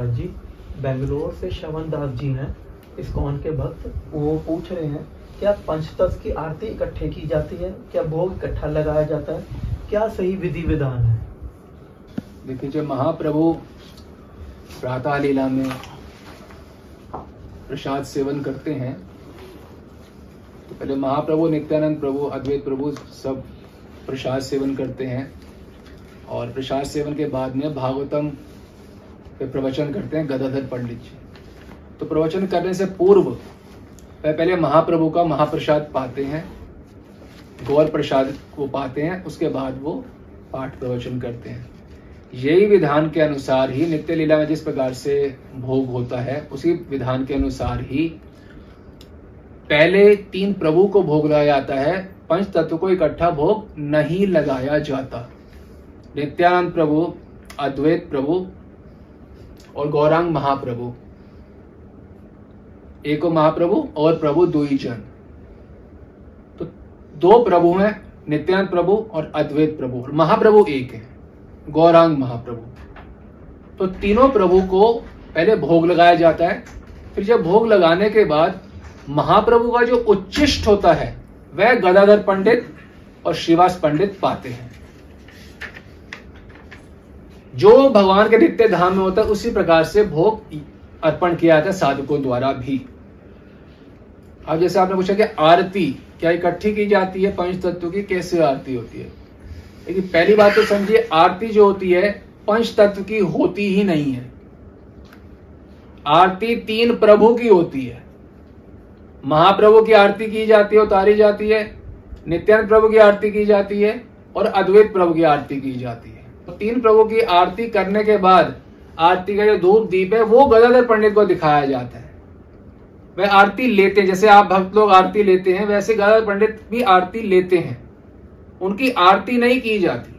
महाराज जी, बेंगलोर से शवन दास जी हैं। इस्कॉन के भक्त? वो पूछ रहे हैं, क्या पंचतत्व की आरती इकट्ठे की जाती है? क्या भोग इकट्ठा लगाया जाता है? क्या सही विधि विधान है? देखिए, जब महाप्रभु प्रातः लीला में प्रसाद सेवन करते हैं तो पहले महाप्रभु, नित्यानंद प्रभु, अद्वैत प्रभु सब प्रसाद सेवन करते हैं। और प्रसाद सेवन के बाद में भागवतम पे प्रवचन करते हैं, गदाधर पंडित जी। तो प्रवचन करने से पूर्व वह पहले महाप्रभु का महाप्रसाद पाते हैं, गौर प्रसाद को पाते हैं, उसके बाद वो पाठ प्रवचन करते हैं। यही विधान के अनुसार ही नित्य लीला में जिस प्रकार से भोग होता है, उसी विधान के अनुसार ही पहले तीन प्रभु को भोग लगाया जाता है, पंच तत्व को इकट्ठा भोग नहीं लगाया जाता। नित्यानंद प्रभु, अद्वैत प्रभु और गौरांग महाप्रभु। एको महाप्रभु और प्रभु दो ही जन तो दो प्रभु हैं, नित्यानंद प्रभु और अद्वैत प्रभु। और महाप्रभु एक है, गौरांग महाप्रभु। तो तीनों प्रभु को पहले भोग लगाया जाता है, फिर जब भोग लगाने के बाद महाप्रभु का जो उच्चिष्ट होता है, वह गदाधर पंडित और श्रीवास पंडित पाते हैं। जो भगवान के नित्य धाम में होता है, उसी प्रकार से भोग अर्पण किया जाता है साधकों द्वारा भी। अब जैसे आपने पूछा कि आरती, क्या इकट्ठी की जाती है पंच तत्व की, कैसे आरती होती है? लेकिन पहली बात तो समझिए, आरती जो होती है, पंच तत्व की होती ही नहीं है। आरती तीन प्रभु की होती है। महाप्रभु की आरती की जाती है, उतारी जाती है, नित्यानंद प्रभु की आरती की जाती है, और अद्वैत प्रभु की आरती की जाती है। तीन प्रभु की आरती करने के बाद आरती का जो धूप दीप है वो गदाधर पंडित को दिखाया जाता है। वह आरती लेते हैं जैसे आप भक्त लोग आरती लेते हैं वैसे गदाधर पंडित भी आरती लेते हैं। उनकी आरती नहीं की जाती।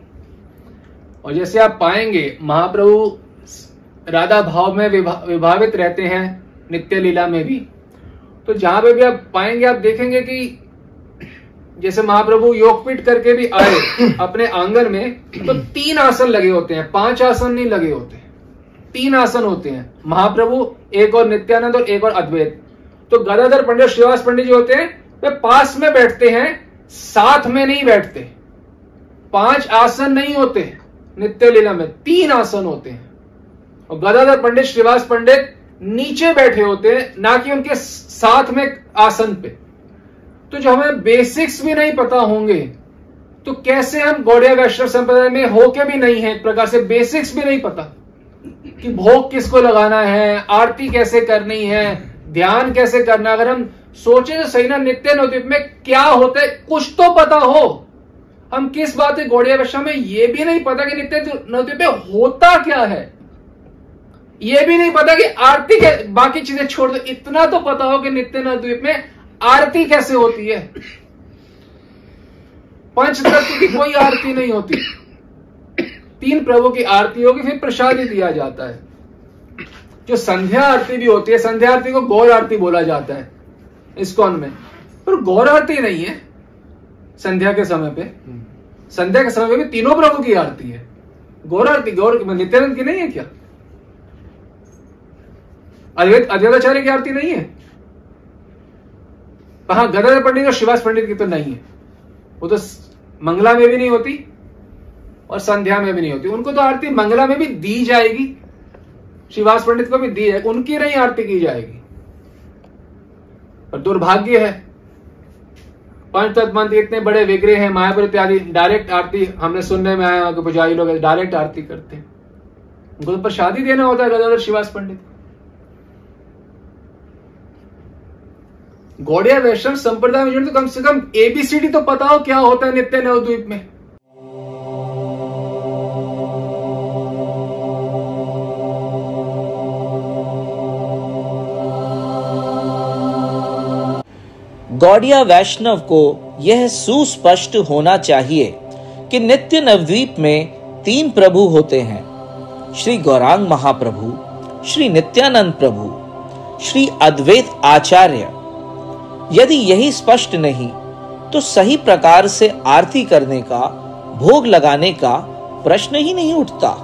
और जैसे आप पाएँगे महाप्रभु राधा भाव में विभा, विभावित रहते हैं नित्य लीला में भी। तो जहाँ पे भी आप पाएँगे आप देखेंगे कि जैसे महाप्रभु योगपीठ करके भी आए अपने आँगन में तो तीन आसन लगे होते हैं। पाँच आसन नहीं लगे होते। तीन आसन होते हैं। महाप्रभु एक और नित्यानंद और एक और अद्वैत। तो गदाधर पंडित श्रीवास पंडित जी होते हैं वे पास में बैठते हैं साथ में नहीं बैठते। पाँच आसन नहीं होते नित्य लीला में तीन आसन होते हैं। और गदाधर पंडित श्रीवास पंडित नीचे बैठे होते हैं ना कि उनके साथ में आसन पे। तो जो हमें बेसिक्स भी नहीं पता होंगे तो कैसे हम गौड़िया वैष्णव संप्रदाय में होके भी नहीं है, एक प्रकार से बेसिक्स भी नहीं पता कि भोग किसको लगाना है, आरती कैसे करनी है, ध्यान कैसे करना अगर हम सोचे तो सही ना, नित्य नवद्वीप में क्या होता है, कुछ तो पता हो। हम किस बात है गौड़िया वैष्णव में यह भी नहीं पता कि नित्य नवद्वीप में होता क्या है। यह भी नहीं पता कि आरती के बाकी चीज़ें छोड़ दो, इतना तो पता हो कि नित्य नवद्वीप में आरती कैसे होती है? पंचतत्व की कोई आरती नहीं होती। तीन प्रभु की आरती होगी फिर प्रसाद ही दिया जाता है। जो संध्या आरती भी होती है, संध्या आरती को गौर आरती बोला जाता है, इस्कॉन में। पर गौर आरती नहीं है संध्या के समय पे। संध्या के समय पे भी तीनों प्रभु की आरती है। गौर आरती, गौर नित्यानंद की नहीं है क्या? अद्वैत अद्वैताचार्य की आरती नहीं है? हाँ गदाधर पंडित और शिवास पंडित की तो नहीं है। वो तो मंगला में भी नहीं होती और संध्या में भी नहीं होती। उनको तो आरती मंगला में भी दी जाएगी। शिवास पंडित को भी दी है उनकी नहीं आरती की जाएगी। पर दुर्भाग्य है। पंच तत्व इतने बड़े विग्रह हैं, मायापुर इत्यादि डायरेक्ट आरती हमने सुनने में आया कि पुजारी लोग डायरेक्ट आरती करते हैं। उनको तो प्रसादी देना होता है गदाधर शिवास पंडित गौड़िया वैष्णव संप्रदाय में जुड़े तो कम से कम एबीसीडी तो पता हो क्या होता है नित्य नवद्वीप में। गौड़िया वैष्णव को यह सुस्पष्ट होना चाहिए कि नित्य नवद्वीप में तीन प्रभु होते हैं। श्री गौरांग महाप्रभु, श्री नित्यानंद प्रभु, श्री अद्वैत आचार्य यदि यही स्पष्ट नहीं तो सही प्रकार से आरती करने का, भोग लगाने का प्रश्न ही नहीं उठता